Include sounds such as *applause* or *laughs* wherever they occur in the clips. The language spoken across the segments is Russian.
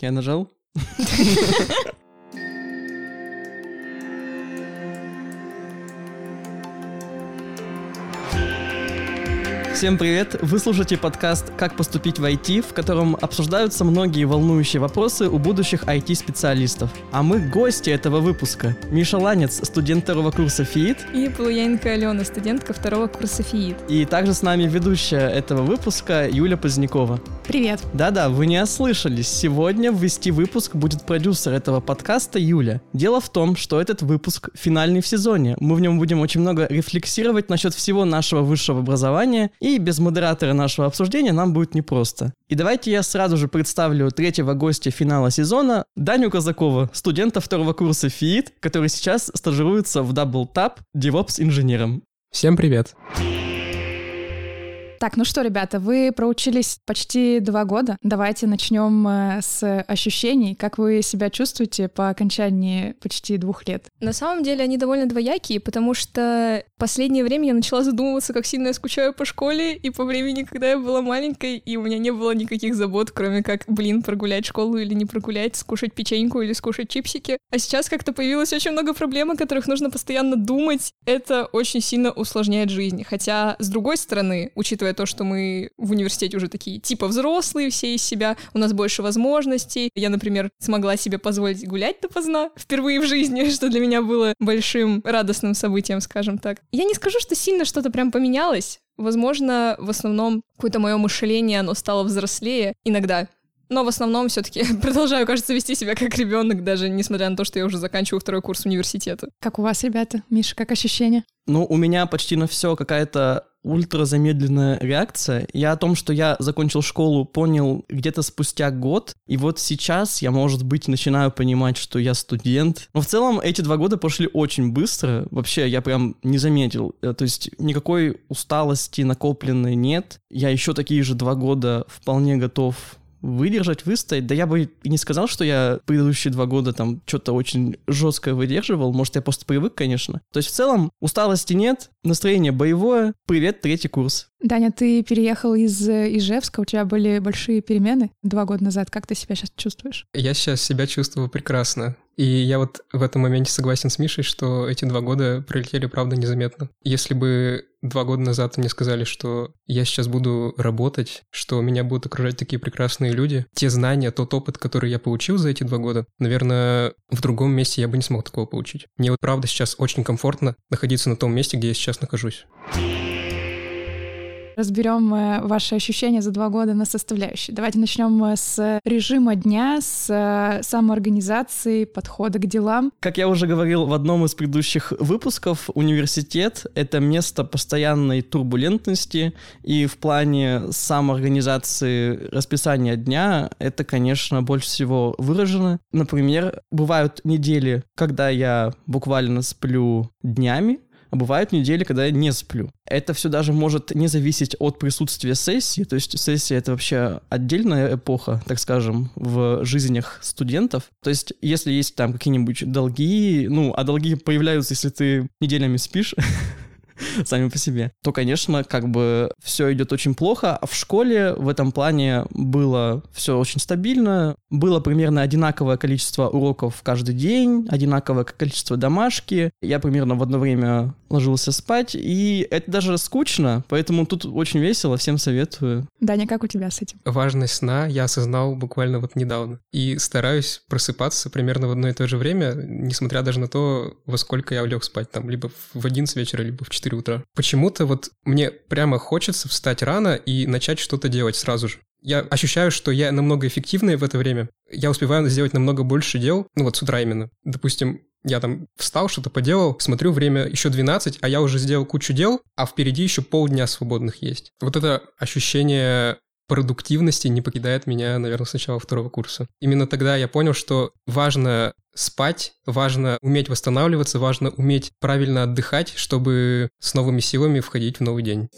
Я нажал? Всем привет! Вы слушаете подкаст «Как поступить в IT», в котором обсуждаются многие волнующие вопросы у будущих IT-специалистов. А мы гости этого выпуска. Миша Ланец, студент второго курса ФИИТ. И Полуяненко Алена, студентка второго курса ФИИТ. И также с нами ведущая этого выпуска Юля Позднякова. Привет! Да-да, вы не ослышались. Сегодня ввести выпуск будет продюсер этого подкаста Юля. Дело в том, что этот выпуск финальный в сезоне. Мы в нем будем очень много рефлексировать насчет всего нашего высшего образования и без модератора нашего обсуждения нам будет непросто. И давайте я сразу же представлю третьего гостя финала сезона, Даню Казакова, студента второго курса ФИИТ, который сейчас стажируется в Double Tap DevOps инженером. Всем привет! Так, ну что, ребята, вы проучились почти два года. Давайте начнем э, с ощущений. Как вы себя чувствуете по окончании почти двух лет? На самом деле они довольно двоякие, потому что в последнее время я начала задумываться, как сильно я скучаю по школе и по времени, когда я была маленькой, и у меня не было никаких забот, кроме как, блин, прогулять школу или не прогулять, скушать печеньку или скушать чипсики. А сейчас как-то появилось очень много проблем, о которых нужно постоянно думать. Это очень сильно усложняет жизнь. Хотя, с другой стороны, учитывая учитывая то, что мы в университете уже такие типа взрослые все из себя, у нас больше возможностей. Я, например, смогла себе позволить гулять допоздна впервые в жизни, *laughs* что для меня было большим радостным событием, скажем так. Я не скажу, что сильно что-то прям поменялось. Возможно, в основном какое-то мое мышление, оно стало взрослее иногда. Но в основном все-таки *laughs* продолжаю, кажется, вести себя как ребенок, даже несмотря на то, что я уже заканчиваю второй курс университета. Как у вас, ребята? Миша, как ощущения? Ну, у меня почти на все какая-то ультразамедленная реакция. Я о том, что я закончил школу, понял где-то спустя год, и вот сейчас я, может быть, начинаю понимать, что я студент. Но в целом эти два года прошли очень быстро. Вообще, я прям не заметил. Э, то есть никакой усталости накопленной нет. Я еще такие же два года вполне готов выдержать, выстоять. Да я бы и не сказал, что я предыдущие два года там что-то очень жесткое выдерживал. Может, я просто привык, конечно. То есть в целом усталости нет, настроение боевое. Привет, третий курс. Даня, ты переехал из э, Ижевска, у тебя были большие перемены два года назад. Как ты себя сейчас чувствуешь? Я сейчас себя чувствую прекрасно. И я вот в этом моменте согласен с Мишей, что эти два года пролетели, правда, незаметно. Если бы два года назад мне сказали, что я сейчас буду работать, что меня будут окружать такие прекрасные люди, те знания, тот опыт, который я получил за эти два года, наверное, в другом месте я бы не смог такого получить. Мне вот правда сейчас очень комфортно находиться на том месте, где я сейчас нахожусь разберем э, ваши ощущения за два года на составляющие. Давайте начнем э, с режима дня, с э, самоорганизации, подхода к делам. Как я уже говорил в одном из предыдущих выпусков, университет — это место постоянной турбулентности, и в плане самоорганизации расписания дня это, конечно, больше всего выражено. Например, бывают недели, когда я буквально сплю днями, а бывают недели, когда я не сплю. Это все даже может не зависеть от присутствия сессии, то есть сессия — это вообще отдельная эпоха, так скажем, в жизнях студентов. То есть если есть там какие-нибудь долги, ну, а долги появляются, если ты неделями спишь, *laughs* сами по себе, то, конечно, как бы все идет очень плохо. А в школе в этом плане было все очень стабильно. Было примерно одинаковое количество уроков каждый день, одинаковое количество домашки. Я примерно в одно время ложился спать, и это даже скучно, поэтому тут очень весело, всем советую. Даня, как у тебя с этим? Важность сна я осознал буквально вот недавно. И стараюсь просыпаться примерно в одно и то же время, несмотря даже на то, во сколько я лег спать, там, либо в 11 вечера, либо в 4 утра. Почему-то вот мне прямо хочется встать рано и начать что-то делать сразу же. Я ощущаю, что я намного эффективнее в это время. Я успеваю сделать намного больше дел, ну вот с утра именно. Допустим, я там встал, что-то поделал, смотрю, время еще 12, а я уже сделал кучу дел, а впереди еще полдня свободных есть. Вот это ощущение продуктивности не покидает меня, наверное, с начала второго курса. Именно тогда я понял, что важно спать, важно уметь восстанавливаться, важно уметь правильно отдыхать, чтобы с новыми силами входить в новый день.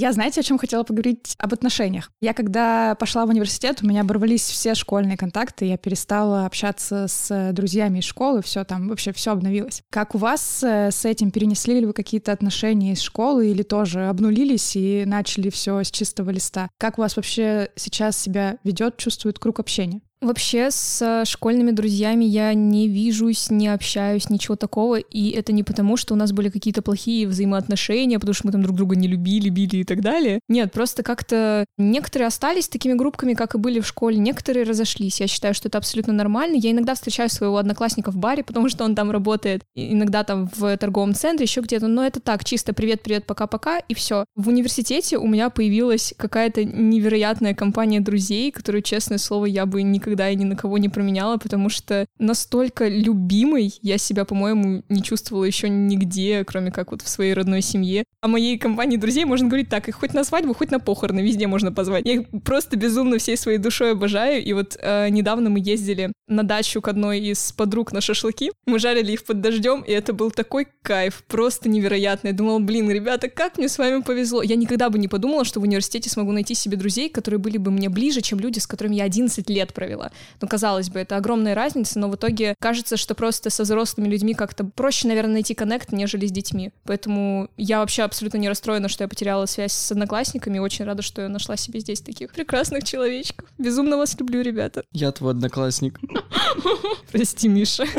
Я, знаете, о чем хотела поговорить? Об отношениях. Я когда пошла в университет, у меня оборвались все школьные контакты, я перестала общаться с друзьями из школы, все там, вообще все обновилось. Как у вас э, с этим? Перенесли ли вы какие-то отношения из школы или тоже обнулились и начали все с чистого листа? Как у вас вообще сейчас себя ведет, чувствует круг общения? Вообще с школьными друзьями я не вижусь, не общаюсь, ничего такого, и это не потому, что у нас были какие-то плохие взаимоотношения, потому что мы там друг друга не любили, били и так далее. Нет, просто как-то некоторые остались такими группками, как и были в школе, некоторые разошлись. Я считаю, что это абсолютно нормально. Я иногда встречаю своего одноклассника в баре, *laughs* потому что он там работает, иногда там в торговом центре, еще где-то, но это так, чисто привет-привет, пока-пока, и все. В университете у меня появилась какая-то невероятная компания друзей, которую, честное слово, я бы никогда никогда и ни на кого не променяла, потому что настолько любимой я себя, по-моему, не чувствовала еще нигде, кроме как вот в своей родной семье. О моей компании друзей можно говорить так, их хоть на свадьбу, хоть на похороны, везде можно позвать. Я их просто безумно всей своей душой обожаю, и вот э, недавно мы ездили на дачу к одной из подруг на шашлыки, мы жарили их под дождем, и это был такой кайф, просто невероятный. Я думала, блин, ребята, как мне с вами повезло. Я никогда бы не подумала, что в университете смогу найти себе друзей, которые были бы мне ближе, чем люди, с которыми я 11 лет провела правила. Ну, казалось бы, это огромная разница, но в итоге кажется, что просто со взрослыми людьми как-то проще, наверное, найти коннект, нежели с детьми. Поэтому я вообще абсолютно не расстроена, что я потеряла связь с одноклассниками. Очень рада, что я нашла себе здесь таких прекрасных человечков. Безумно вас люблю, ребята. Я твой одноклассник. *laughs* Прости, Миша. *laughs*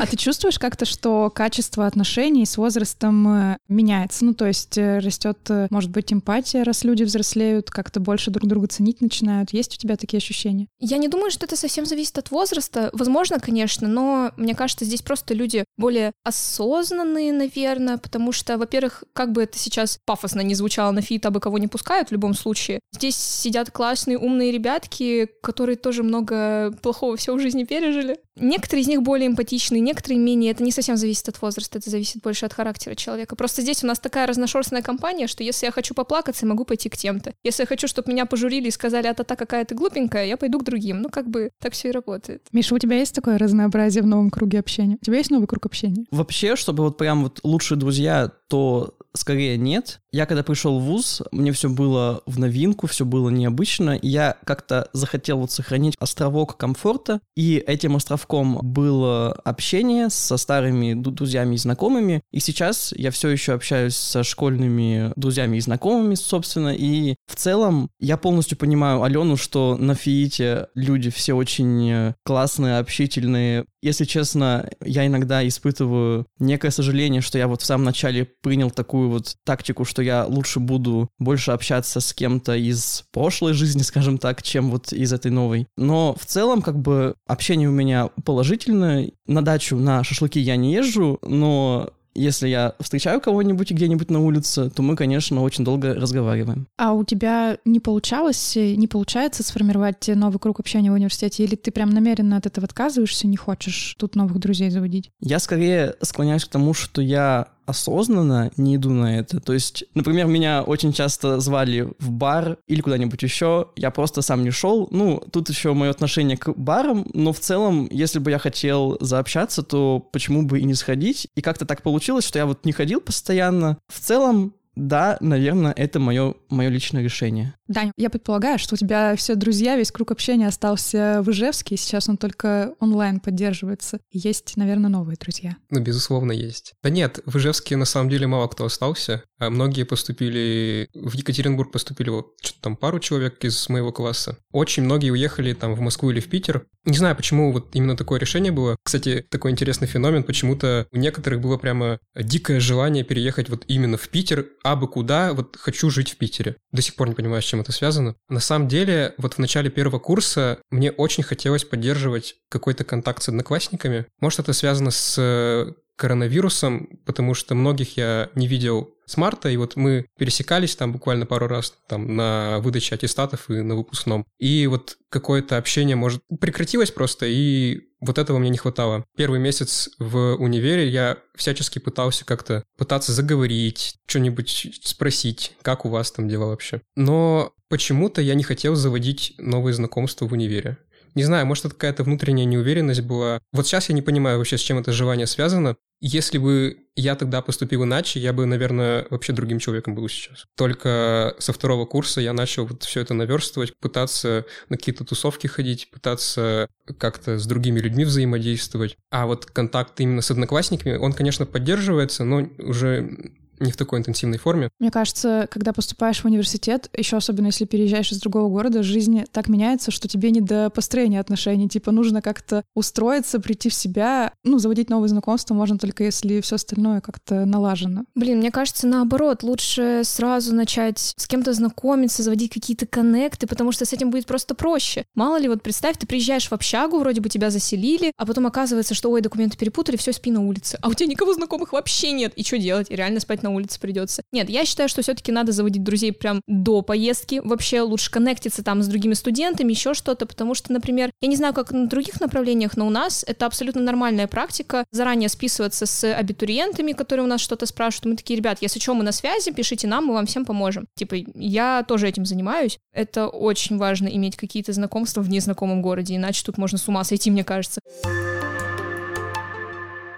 А ты чувствуешь как-то, что качество отношений с возрастом э, меняется? Ну, то есть э, растет, э, может быть, эмпатия, раз люди взрослеют, как-то больше друг друга ценить начинают. Есть у тебя такие ощущения? Я не думаю, что это совсем зависит от возраста. Возможно, конечно, но мне кажется, здесь просто люди более осознанные, наверное, потому что, во-первых, как бы это сейчас пафосно не звучало на фит, абы кого не пускают в любом случае. Здесь сидят классные, умные ребятки, которые тоже много плохого всего в жизни пережили. Некоторые из них более эмпатичные, некоторые менее. Это не совсем зависит от возраста, это зависит больше от характера человека. Просто здесь у нас такая разношерстная компания, что если я хочу поплакаться, я могу пойти к тем-то. Если я хочу, чтобы меня пожурили и сказали, а та какая ты глупенькая, я пойду к другим. Ну, как бы так все и работает. Миша, у тебя есть такое разнообразие в новом круге общения? У тебя есть новый круг общения? Вообще, чтобы вот прям вот лучшие друзья, то скорее нет. Я когда пришел в ВУЗ, мне все было в новинку, все было необычно, я как-то захотел вот сохранить островок комфорта, и этим островком было общение со старыми друзьями и знакомыми, и сейчас я все еще общаюсь со школьными друзьями и знакомыми, собственно, и в целом я полностью понимаю Алену, что на Фиите люди все очень классные, общительные. Если честно, я иногда испытываю некое сожаление, что я вот в самом начале принял такую вот тактику, что я лучше буду больше общаться с кем-то из прошлой жизни, *laughs* скажем так, чем вот из этой новой. Но в целом, как бы, общение у меня положительное. На дачу, на шашлыки я не езжу, но если я встречаю кого-нибудь где-нибудь на улице, то мы, конечно, очень долго разговариваем. А у тебя не получалось, не получается сформировать новый круг общения в университете, или ты прям намеренно от этого отказываешься, не хочешь тут новых друзей заводить? Я скорее склоняюсь к тому, что я осознанно не иду на это. То есть, например, меня очень часто звали в бар или куда-нибудь еще, я просто сам не шел. Ну, тут еще мое отношение к барам, но в целом, если бы я хотел заобщаться, то почему бы и не сходить? И как-то так получилось, что я вот не ходил постоянно. В целом, да, наверное, это мое, мое личное решение. Даня, я предполагаю, что у тебя все друзья, весь круг общения остался в Ижевске, и сейчас он только онлайн поддерживается. Есть, наверное, новые друзья. Ну, безусловно, есть. Да нет, в Ижевске на самом деле мало кто остался. А многие поступили... В Екатеринбург поступили вот что-то там пару человек из моего класса. Очень многие уехали там в Москву или в Питер. Не знаю, почему вот именно такое решение было. Кстати, такой интересный феномен. Почему-то у некоторых было прямо дикое желание переехать вот именно в Питер, а бы куда, вот хочу жить в Питере. До сих пор не понимаю, чем это связано. На самом деле, вот в начале первого курса мне очень хотелось поддерживать какой-то контакт с одноклассниками. Может, это связано с коронавирусом, потому что многих я не видел с марта, и вот мы пересекались там буквально пару раз там на выдаче аттестатов и на выпускном. И вот какое-то общение, может, прекратилось просто, и вот этого мне не хватало. Первый месяц в универе я всячески пытался как-то пытаться заговорить, что-нибудь спросить, как у вас там дела вообще. Но почему-то я не хотел заводить новые знакомства в универе. Не знаю, может, это какая-то внутренняя неуверенность была. Вот сейчас я не понимаю вообще, с чем это желание связано. Если бы я тогда поступил иначе, я бы, наверное, вообще другим человеком был сейчас. Только со второго курса я начал вот все это наверстывать, пытаться на какие-то тусовки ходить, пытаться как-то с другими людьми взаимодействовать. А вот контакт именно с одноклассниками, он, конечно, поддерживается, но уже не в такой интенсивной форме. Мне кажется, когда поступаешь в университет, еще особенно если переезжаешь из другого города, жизнь так меняется, что тебе не до построения отношений. Типа нужно как-то устроиться, прийти в себя. Ну, заводить новые знакомства можно только если все остальное как-то налажено. Блин, мне кажется, наоборот, лучше сразу начать с кем-то знакомиться, заводить какие-то коннекты, потому что с этим будет просто проще. Мало ли, вот представь, ты приезжаешь в общагу, вроде бы тебя заселили, а потом оказывается, что, ой, документы перепутали, все, спи на улице. А у тебя никого знакомых вообще нет. И что делать? И реально спать на улице придется. Нет, я считаю, что все-таки надо заводить друзей прям до поездки. Вообще лучше коннектиться там с другими студентами, еще что-то, потому что, например, я не знаю, как на других направлениях, но у нас это абсолютно нормальная практика заранее списываться с абитуриентами, которые у нас что-то спрашивают. Мы такие, ребят, если что, мы на связи, пишите нам, мы вам всем поможем. Типа, я тоже этим занимаюсь. Это очень важно иметь какие-то знакомства в незнакомом городе, иначе тут можно с ума сойти, мне кажется.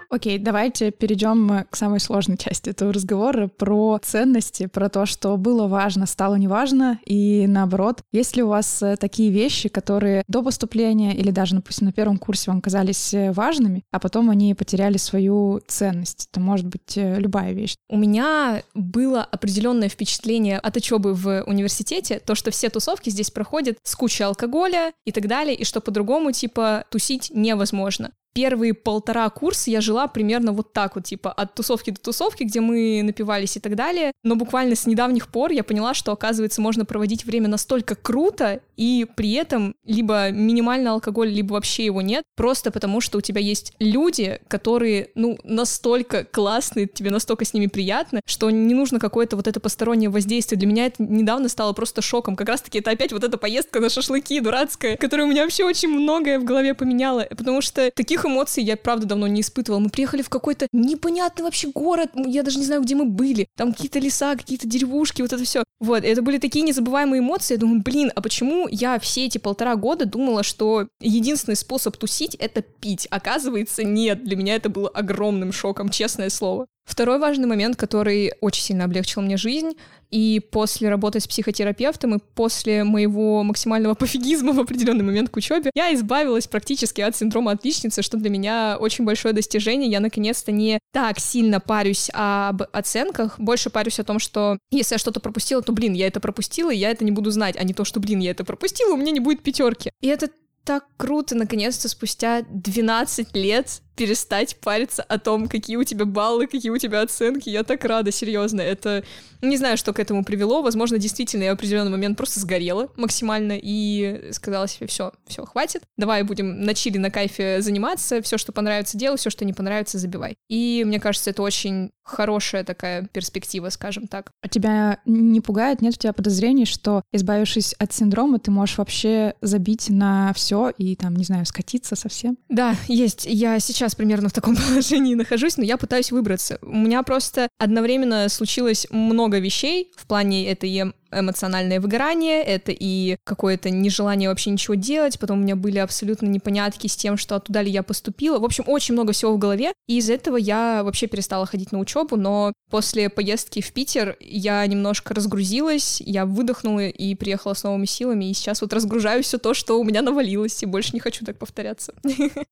Окей, давайте перейдем к самой сложной *laughs* части этого разговора про ценности, про то, что было важно, стало неважно, и наоборот. Есть ли у вас э, такие вещи, которые до поступления или даже, допустим, на первом курсе вам казались э, важными, а потом они потеряли свою ценность? Это может быть э, любая вещь. У меня было определенное впечатление от учебы в университете, то, что все тусовки здесь проходят с кучей алкоголя и так далее, и что по-другому, типа, тусить невозможно первые полтора курса я жила примерно вот так вот, типа, от тусовки до тусовки, где мы напивались и так далее. Но буквально с недавних пор я поняла, что, оказывается, можно проводить время настолько круто, и при этом либо минимальный алкоголь, либо вообще его нет, просто потому что у тебя есть люди, которые, ну, настолько классные, тебе настолько с ними приятно, что не нужно какое-то вот это постороннее воздействие. Для меня это недавно стало просто шоком. Как раз-таки это опять вот эта поездка на шашлыки дурацкая, которая у меня вообще очень многое в голове поменяла, потому что таких эмоций я, правда, давно не испытывала. Мы приехали в какой-то непонятный вообще город, я даже не знаю, где мы были. Там какие-то леса, какие-то деревушки, вот это все. Вот, это были такие незабываемые эмоции. Я думаю, блин, а почему я все эти полтора года думала, что единственный способ тусить — это пить? Оказывается, нет. Для меня это было огромным шоком, честное слово. Второй важный момент, который очень сильно облегчил мне жизнь, и после работы с психотерапевтом, и после моего максимального пофигизма в определенный момент к учебе, я избавилась практически от синдрома отличницы, что для меня очень большое достижение. Я наконец-то не так сильно парюсь об оценках, больше парюсь о том, что если я что-то пропустила, то, блин, я это пропустила, и я это не буду знать, а не то, что, блин, я это пропустила, у меня не будет пятерки. И это так круто, наконец-то, спустя 12 лет перестать париться о том, какие у тебя баллы, какие у тебя оценки. Я так рада, серьезно. Это не знаю, что к этому привело. Возможно, действительно, я в определенный момент просто сгорела максимально и сказала себе, все, все, хватит. Давай будем на чили, на кайфе заниматься. Все, что понравится, делай, все, что не понравится, забивай. И мне кажется, это очень хорошая такая перспектива, скажем так. А тебя не пугает, нет у тебя подозрений, что, избавившись от синдрома, ты можешь вообще забить на все и там, не знаю, скатиться совсем? Да, есть. Я сейчас сейчас примерно в таком *laughs* положении нахожусь, но я пытаюсь выбраться. У меня просто одновременно случилось много вещей в плане это и эмоциональное выгорание, это и какое-то нежелание вообще ничего делать, потом у меня были абсолютно непонятки с тем, что туда ли я поступила. В общем, очень много всего в голове, и из этого я вообще перестала ходить на учебу, но после поездки в Питер я немножко разгрузилась, я выдохнула и приехала с новыми силами, и сейчас вот разгружаю все то, что у меня навалилось, и больше не хочу так повторяться.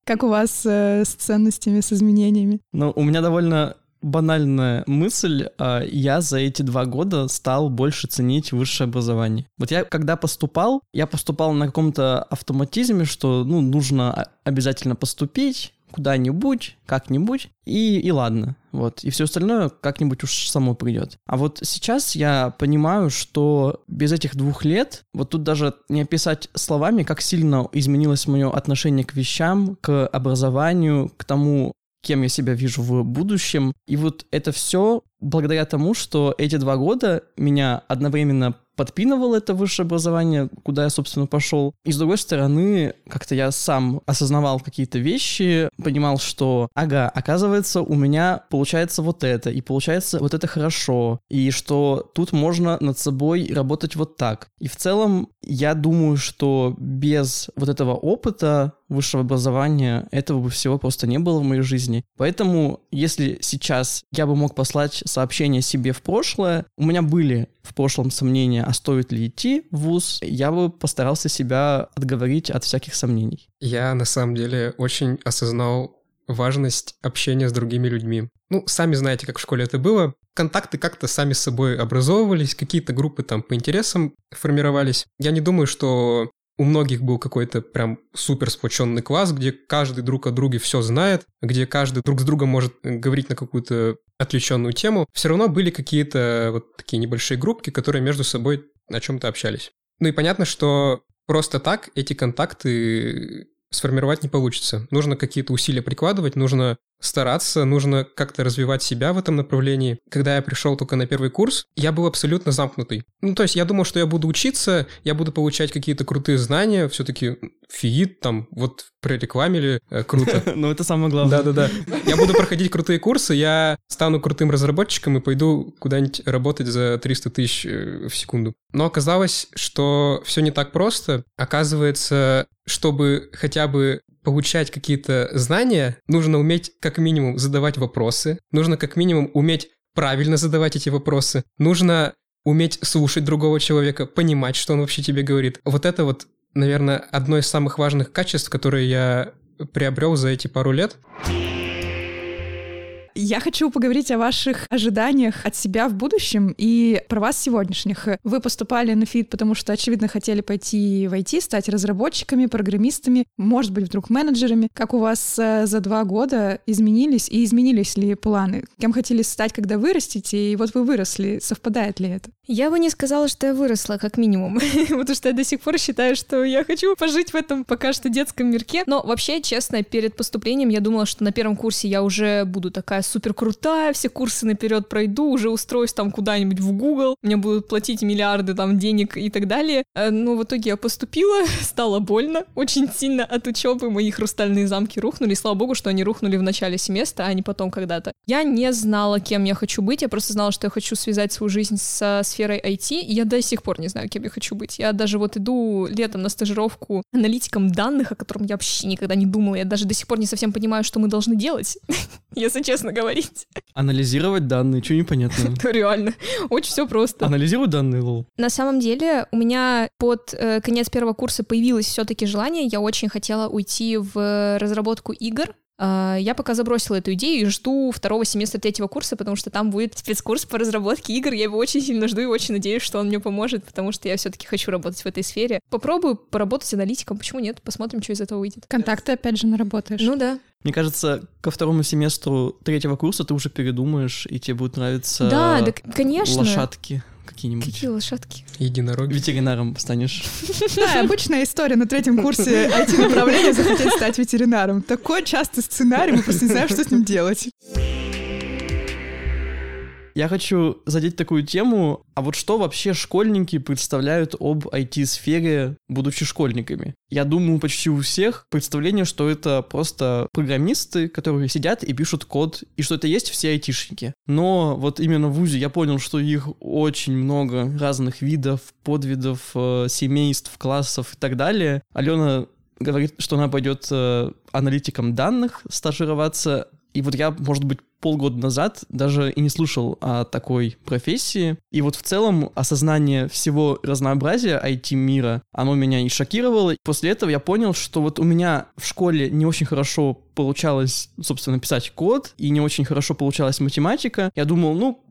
Как у вас э, с ценностями, с изменениями? Ну, у меня довольно банальная мысль. А, я за эти два года стал больше ценить высшее образование. Вот я, когда поступал, я поступал на каком-то автоматизме, что, ну, нужно обязательно поступить куда-нибудь, как-нибудь, и, и ладно. Вот. И все остальное как-нибудь уж само придет. А вот сейчас я понимаю, что без этих двух лет, вот тут даже не описать словами, как сильно изменилось мое отношение к вещам, к образованию, к тому, кем я себя вижу в будущем. И вот это все благодаря тому, что эти два года меня одновременно подпинывал это высшее образование, куда я, собственно, пошел. И с другой стороны, как-то я сам осознавал какие-то вещи, понимал, что, ага, оказывается, у меня получается вот это, и получается вот это хорошо, и что тут можно над собой работать вот так. И в целом, я думаю, что без вот этого опыта высшего образования, этого бы всего просто не было в моей жизни. Поэтому, если сейчас я бы мог послать сообщение себе в прошлое, у меня были в прошлом сомнения, а стоит ли идти в ВУЗ, я бы постарался себя отговорить от всяких сомнений. Я на самом деле очень осознал важность общения с другими людьми. Ну, сами знаете, как в школе это было. Контакты как-то сами с собой образовывались, какие-то группы там по интересам формировались. Я не думаю, что у многих был какой-то прям супер сплоченный класс, где каждый друг о друге все знает, где каждый друг с другом может э, говорить на какую-то отвлеченную тему. Все равно были какие-то вот такие небольшие группки, которые между собой о чем-то общались. Ну и понятно, что просто так эти контакты сформировать не получится. Нужно какие-то усилия прикладывать, нужно стараться, нужно как-то развивать себя в этом направлении. Когда я пришел только на первый курс, я был абсолютно замкнутый. Ну, то есть я думал, что я буду учиться, я буду получать какие-то крутые знания, все-таки фиит там, вот прорекламили, э, круто. *laughs* Ну, это самое главное. Да-да-да. *laughs* Я буду проходить крутые курсы, я стану крутым разработчиком и пойду куда-нибудь работать за 300 тысяч э, в секунду. Но оказалось, что все не так просто. Оказывается, чтобы хотя бы получать какие-то знания, нужно уметь как минимум задавать вопросы, нужно как минимум уметь правильно задавать эти вопросы, нужно уметь слушать другого человека, понимать, что он вообще тебе говорит. Вот это вот, наверное, одно из самых важных качеств, которые я приобрел за эти пару лет. Я хочу поговорить о ваших ожиданиях от себя в будущем и про вас сегодняшних. Вы поступали на ФИД, потому что, очевидно, хотели пойти в IT, стать разработчиками, программистами, может быть, вдруг менеджерами. Как у вас э, за два года изменились и изменились ли планы? Кем хотели стать, когда вырастете? И вот вы выросли. Совпадает ли это? Я бы не сказала, что я выросла, как минимум. *laughs* Потому что я до сих пор считаю, что я хочу пожить в этом пока что детском мирке. Но вообще, честно, перед поступлением я думала, что на первом курсе я уже буду такая супер крутая, все курсы наперед пройду, уже устроюсь там куда-нибудь в Google, мне будут платить миллиарды там денег и так далее. Э, но в итоге я поступила, *laughs* стало больно очень сильно от учебы, мои хрустальные замки рухнули, слава богу, что они рухнули в начале семестра, а не потом когда-то. Я не знала, кем я хочу быть, я просто знала, что я хочу связать свою жизнь со сферой IT, и я до сих пор не знаю, кем я хочу быть. Я даже вот иду летом на стажировку аналитиком данных, о котором я вообще никогда не думала, я даже до сих пор не совсем понимаю, что мы должны делать, *laughs* если честно говорить. Анализировать данные, что непонятно. *laughs* Реально, очень все просто. Анализировать данные, лол. На самом деле, у меня под э, конец первого курса появилось все-таки желание, я очень хотела уйти в разработку игр, я пока забросила эту идею и жду второго семестра третьего курса, потому что там будет спецкурс по разработке игр. Я его очень сильно жду и очень надеюсь, что он мне поможет, потому что я все-таки хочу работать в этой сфере. Попробую поработать аналитиком, почему нет? Посмотрим, что из этого выйдет. Контакты опять же наработаешь. Ну да. Мне кажется, ко второму семестру третьего курса ты уже передумаешь, и тебе будут нравиться да, да, конечно. лошадки какие-нибудь. Какие лошадки? Единороги. Ветеринаром станешь. *laughs* Да, обычная история на третьем курсе IT-направления захотеть стать ветеринаром. Такой частый сценарий, мы просто не знаем, что с ним делать. Я хочу задеть такую тему, а вот что вообще школьники представляют об IT-сфере, будучи школьниками? Я думаю, почти у всех представление, что это просто программисты, которые сидят и пишут код, и что это есть все айтишники. Но вот именно в ВУЗе я понял, что их очень много разных видов, подвидов, э, семейств, классов и так далее. Алена говорит, что она пойдет э, аналитиком данных стажироваться, и вот я, может быть, полгода назад даже и не слышал о такой профессии. И вот в целом осознание всего разнообразия IT-мира, оно меня и шокировало. После этого я понял, что вот у меня в школе не очень хорошо получалось, собственно, писать код, и не очень хорошо получалась математика. Я думал, ну,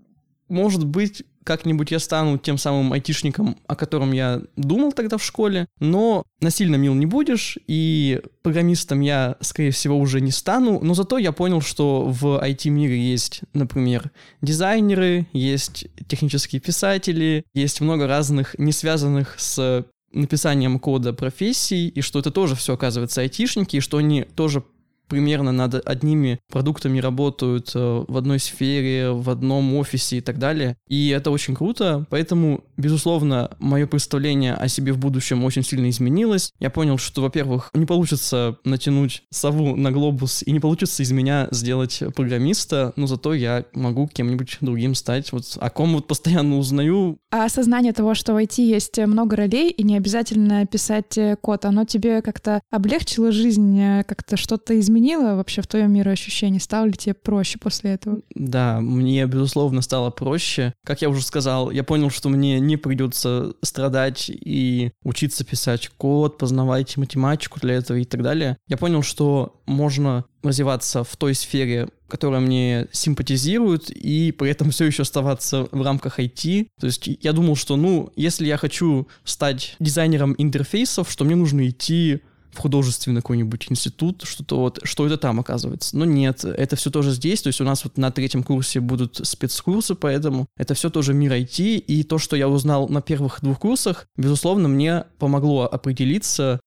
может быть, как-нибудь я стану тем самым айтишником, о котором я думал тогда в школе, но насильно мил не будешь, и программистом я, скорее всего, уже не стану, но зато я понял, что в IT-мире есть, например, дизайнеры, есть технические писатели, есть много разных не связанных с написанием кода профессий, и что это тоже все оказывается айтишники, и что они тоже примерно над одними продуктами работают э, в одной сфере, в одном офисе и так далее. И это очень круто, поэтому, безусловно, мое представление о себе в будущем очень сильно изменилось. Я понял, что, во-первых, не получится натянуть сову на глобус и не получится из меня сделать программиста, но зато я могу кем-нибудь другим стать. Вот о ком вот постоянно узнаю. А осознание того, что в IT есть много ролей и не обязательно писать э, код, оно тебе как-то облегчило жизнь, э, как-то что-то изменило вообще в твоем мироощущении? Стало ли тебе проще после этого? Да, мне, безусловно, стало проще. Как я уже сказал, я понял, что мне не придется страдать и учиться писать код, познавать математику для этого и так далее. Я понял, что можно развиваться в той сфере, которая мне симпатизирует, и при этом все еще оставаться в рамках IT. То есть я думал, что, ну, если я хочу стать дизайнером интерфейсов, что мне нужно идти в художественный какой-нибудь институт, что-то вот, что это там оказывается. Но нет, это все тоже здесь, то есть у нас вот на третьем курсе будут спецкурсы, поэтому это все тоже мир IT, и то, что я узнал на первых двух курсах, безусловно, мне помогло определиться.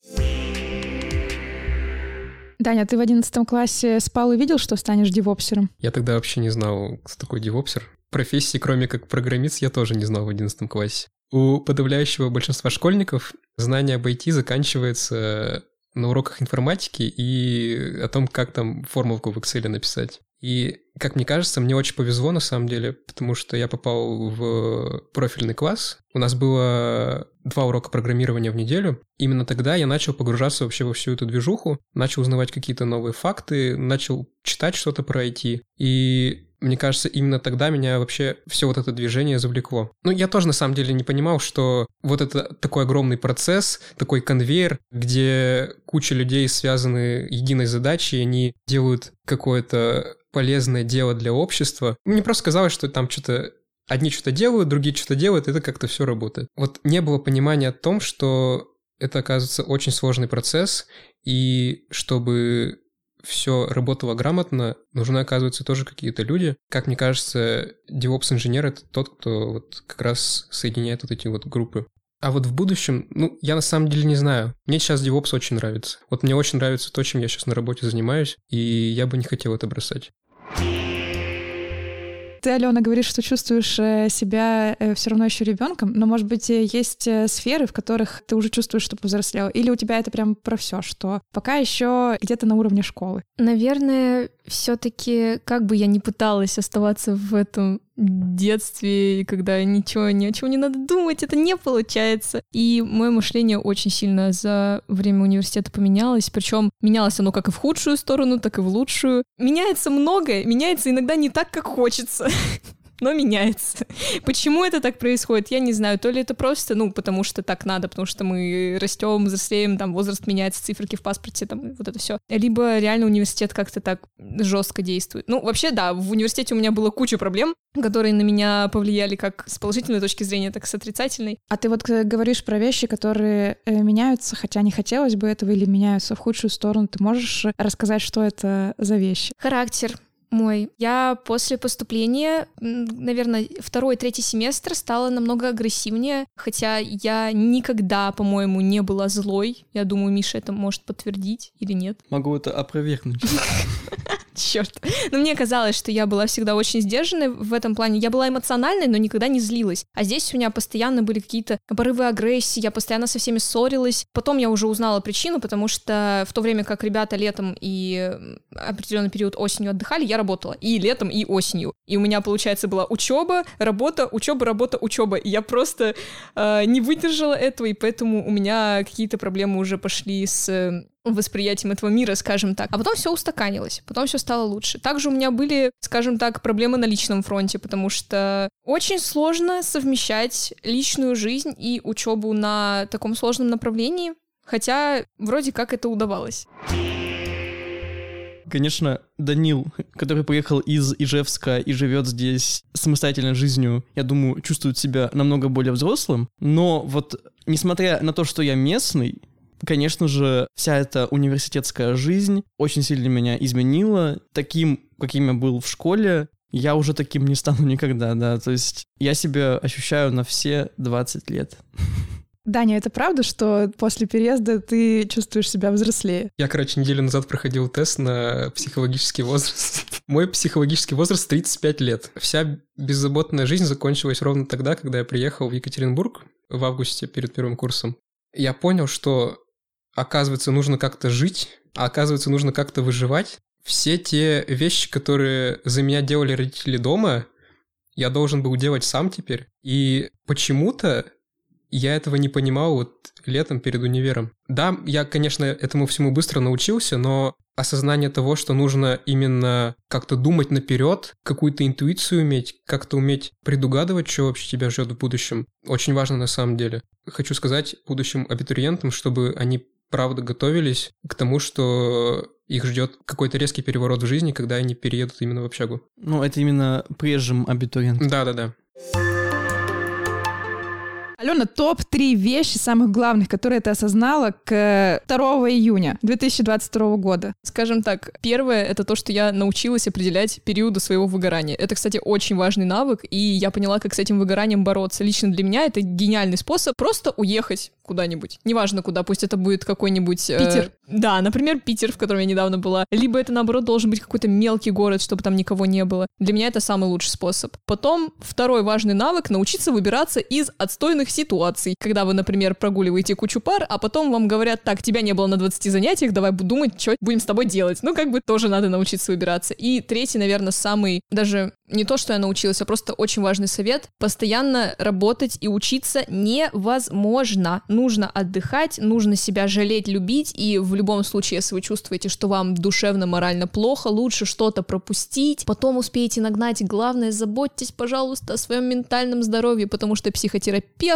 Даня, ты в одиннадцатом классе спал и видел, что станешь девопсером? Я тогда вообще не знал, кто такой девопсер. Профессии, кроме как программист, я тоже не знал в одиннадцатом классе. У подавляющего большинства школьников знание об IT заканчивается на уроках информатики и о том, как там формулку в Excel написать. И, как мне кажется, мне очень повезло на самом деле, потому что я попал в профильный класс. У нас было два урока программирования в неделю. Именно тогда я начал погружаться вообще во всю эту движуху, начал узнавать какие-то новые факты, начал читать что-то про IT. И мне кажется, именно тогда меня вообще все вот это движение завлекло. Ну, я тоже на самом деле не понимал, что вот это такой огромный процесс, такой конвейер, где куча людей связаны единой задачей, и они делают какое-то полезное дело для общества. Мне просто казалось, что там что-то одни что-то делают, другие что-то делают, и это как-то все работает. Вот не было понимания о том, что это, оказывается, очень сложный процесс, и чтобы все работало грамотно, нужны, оказывается, тоже какие-то люди. Как мне кажется, DevOps-инженер — это тот, кто вот как раз соединяет вот эти вот группы. А вот в будущем, ну, я на самом деле не знаю. Мне сейчас DevOps очень нравится. Вот мне очень нравится то, чем я сейчас на работе занимаюсь, и я бы не хотел это бросать. Ты, Алена, говоришь, что чувствуешь э, себя э, все равно еще ребенком, но, может быть, э, есть сферы, в которых ты уже чувствуешь, что повзрослел, или у тебя это прям про все, что пока еще где-то на уровне школы? Наверное, все-таки, как бы я ни пыталась оставаться в этом детстве, когда ничего, ни о чем не надо думать, это не получается. И мое мышление очень сильно за время университета поменялось, причем менялось оно как и в худшую сторону, так и в лучшую. Меняется многое, меняется иногда не так, как хочется. *laughs* но меняется. *laughs* Почему это так происходит, я не знаю. То ли это просто, ну, потому что так надо, потому что мы растем, взрослеем, там возраст меняется, циферки в паспорте, там вот это все. Либо реально университет как-то так жестко действует. Ну, вообще, да, в университете у меня было куча проблем, которые на меня повлияли как с положительной точки зрения, так и с отрицательной. А ты вот э, говоришь про вещи, которые э, меняются, хотя не хотелось бы этого, или меняются в худшую сторону. Ты можешь рассказать, что это за вещи? Характер, мой. Я после поступления, наверное, второй, третий семестр стала намного агрессивнее, хотя я никогда, по-моему, не была злой. Я думаю, Миша это может подтвердить или нет. Могу это опровергнуть. *laughs* Черт. Но мне казалось, что я была всегда очень сдержанной в этом плане. Я была эмоциональной, но никогда не злилась. А здесь у меня постоянно были какие-то порывы агрессии, я постоянно со всеми ссорилась. Потом я уже узнала причину, потому что в то время как ребята летом и определенный период осенью отдыхали, я работала и летом, и осенью. И у меня, получается, была учеба, работа, учеба, работа, учеба. И я просто э, не выдержала этого, и поэтому у меня какие-то проблемы уже пошли с э, восприятием этого мира, скажем так. А потом все устаканилось, потом все стало лучше. Также у меня были, скажем так, проблемы на личном фронте, потому что очень сложно совмещать личную жизнь и учебу на таком сложном направлении, хотя вроде как это удавалось. Конечно, Данил, который приехал из Ижевска и живет здесь самостоятельной жизнью, я думаю, чувствует себя намного более взрослым. Но вот, несмотря на то, что я местный, конечно же, вся эта университетская жизнь очень сильно меня изменила. Таким, каким я был в школе, я уже таким не стану никогда, да. То есть я себя ощущаю на все 20 лет. *laughs* Даня, это правда, что после переезда ты чувствуешь себя взрослее? Я, короче, неделю назад проходил тест на психологический возраст. *laughs* Мой психологический возраст 35 лет. Вся беззаботная жизнь закончилась ровно тогда, когда я приехал в Екатеринбург в августе перед первым курсом. Я понял, что оказывается нужно как-то жить, а оказывается нужно как-то выживать. Все те вещи, которые за меня делали родители дома, я должен был делать сам теперь. И почему-то я этого не понимал вот летом перед универом. Да, я, конечно, этому всему быстро научился, но осознание того, что нужно именно как-то думать наперед, какую-то интуицию иметь, как-то уметь предугадывать, что вообще тебя ждет в будущем, очень важно на самом деле. Хочу сказать будущим абитуриентам, чтобы они правда готовились к тому, что их ждет какой-то резкий переворот в жизни, когда они переедут именно в общагу. Ну, это именно прежним абитуриентам. Да-да-да. Алена, топ-3 вещи самых главных, которые ты осознала к 2 июня 2022 года. Скажем так, первое — это то, что я научилась определять периоды своего выгорания. Это, кстати, очень важный навык, и я поняла, как с этим выгоранием бороться. Лично для меня это гениальный способ просто уехать куда-нибудь. Неважно куда, пусть это будет какой-нибудь... Э, Питер. Э, да, например, Питер, в котором я недавно была. Либо это, наоборот, должен быть какой-то мелкий город, чтобы там никого не было. Для меня это самый лучший способ. Потом, второй важный навык — научиться выбираться из отстойных ситуаций. Когда вы, например, прогуливаете кучу пар, а потом вам говорят, так, тебя не было на 20 занятиях, давай думать, что будем с тобой делать. Ну, как бы тоже надо научиться выбираться. И третий, наверное, самый даже не то, что я научилась, а просто очень важный совет. Постоянно работать и учиться невозможно. Нужно отдыхать, нужно себя жалеть, любить, и в любом случае, если вы чувствуете, что вам душевно, морально плохо, лучше что-то пропустить, потом успеете нагнать. Главное, заботьтесь, пожалуйста, о своем ментальном здоровье, потому что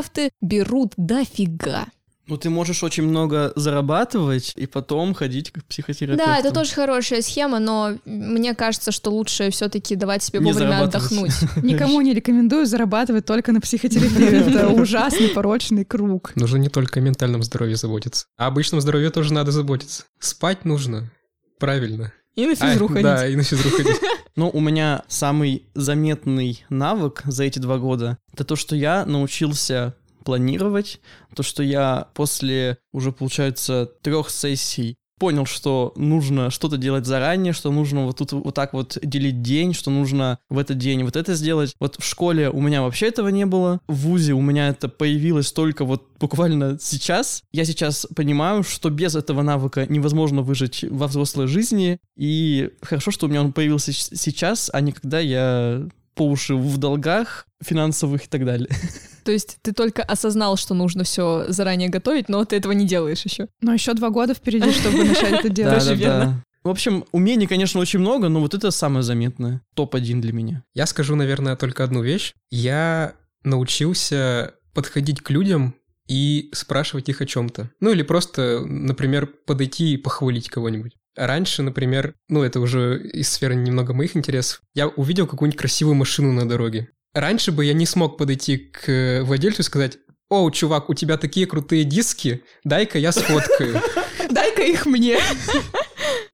психотерапевты берут дофига. Ну, ты можешь очень много зарабатывать и потом ходить к психотерапевту. Да, это тоже хорошая схема, но мне кажется, что лучше все-таки давать себе Не вовремя отдохнуть. *laughs* Никому не рекомендую зарабатывать только на психотерапии. *laughs* Это ужасный порочный круг. Нужно не только о ментальном здоровье заботиться. А обычном здоровье тоже надо заботиться. Спать нужно. Правильно. И на физру А, ходить. Да, и на физру ходить. *laughs* Ну, у меня самый заметный навык за эти два года — это то, что я научился планировать, то, что я после уже, получается, трех сессий понял, что нужно что-то делать заранее, что нужно вот тут вот так вот делить день, что нужно в этот день вот это сделать. Вот в школе у меня вообще этого не было. В ВУЗе у меня это появилось только вот буквально сейчас. Я сейчас понимаю, что без этого навыка невозможно выжить во взрослой жизни. И хорошо, что у меня он появился сейчас, а не когда я по уши в долгах финансовых и так далее. *laughs* То есть ты только осознал, что нужно все заранее готовить, но ты этого не делаешь еще. Но еще два года впереди, чтобы начать это *laughs* делать. Тоже верно. В общем, умений, конечно, очень много, но вот это самое заметное. Топ-1 для меня. Я скажу, наверное, только одну вещь. Я научился подходить к людям и спрашивать их о чем-то. Ну или просто, например, подойти и похвалить кого-нибудь. Раньше, например, ну это уже из сферы немного моих интересов, я увидел какую-нибудь красивую машину на дороге. Раньше бы я не смог подойти к владельцу и сказать, «О, чувак, у тебя такие крутые диски, дай-ка я сфоткаю». *laughs* Дай-ка их мне.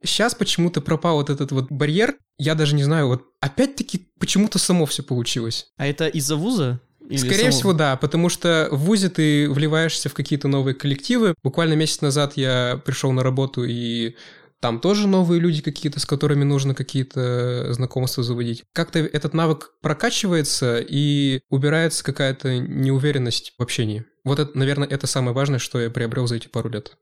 Сейчас почему-то пропал вот этот вот барьер. Я даже не знаю, вот опять-таки почему-то само все получилось. А это из-за вуза? Или Скорее самого? всего, да, потому что в ВУЗе ты вливаешься в какие-то новые коллективы. Буквально месяц назад я пришел на работу, и там тоже новые люди какие-то, с которыми нужно какие-то знакомства заводить. Как-то этот навык прокачивается, и убирается какая-то неуверенность в общении. Вот это, наверное, это самое важное, что я приобрел за эти пару лет.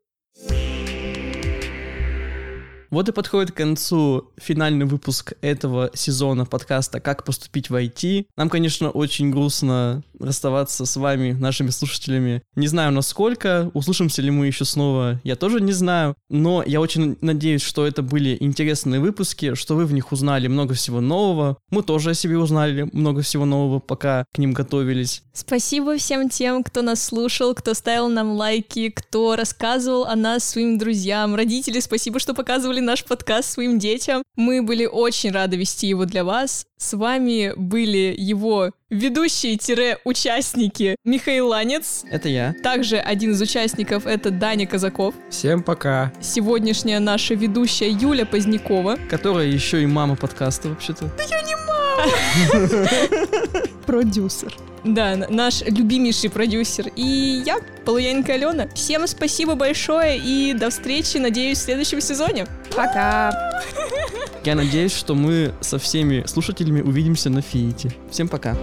Вот и подходит к концу финальный выпуск этого сезона подкаста «Как поступить в IT». Нам, конечно, очень грустно расставаться с вами, нашими слушателями. Не знаю, насколько, услышимся ли мы еще снова, я тоже не знаю. Но я очень надеюсь, что это были интересные выпуски, что вы в них узнали много всего нового. Мы тоже о себе узнали много всего нового, пока к ним готовились. Спасибо всем тем, кто нас слушал, кто ставил нам лайки, кто рассказывал о нас своим друзьям. Родители, спасибо, что показывали наш подкаст своим детям. Мы были очень рады вести его для вас. С вами были его ведущие-участники Михаил Ланец. Это я. Также один из участников — это Даня Казаков. Всем пока! Сегодняшняя наша ведущая Юля Позднякова. Которая еще и мама подкаста, вообще-то. Продюсер. Да, наш любимейший продюсер. И я, Полуянка Алена. Всем спасибо большое и до встречи, надеюсь, в следующем сезоне. Пока! Я надеюсь, что мы со всеми слушателями увидимся на Фиите. Всем пока.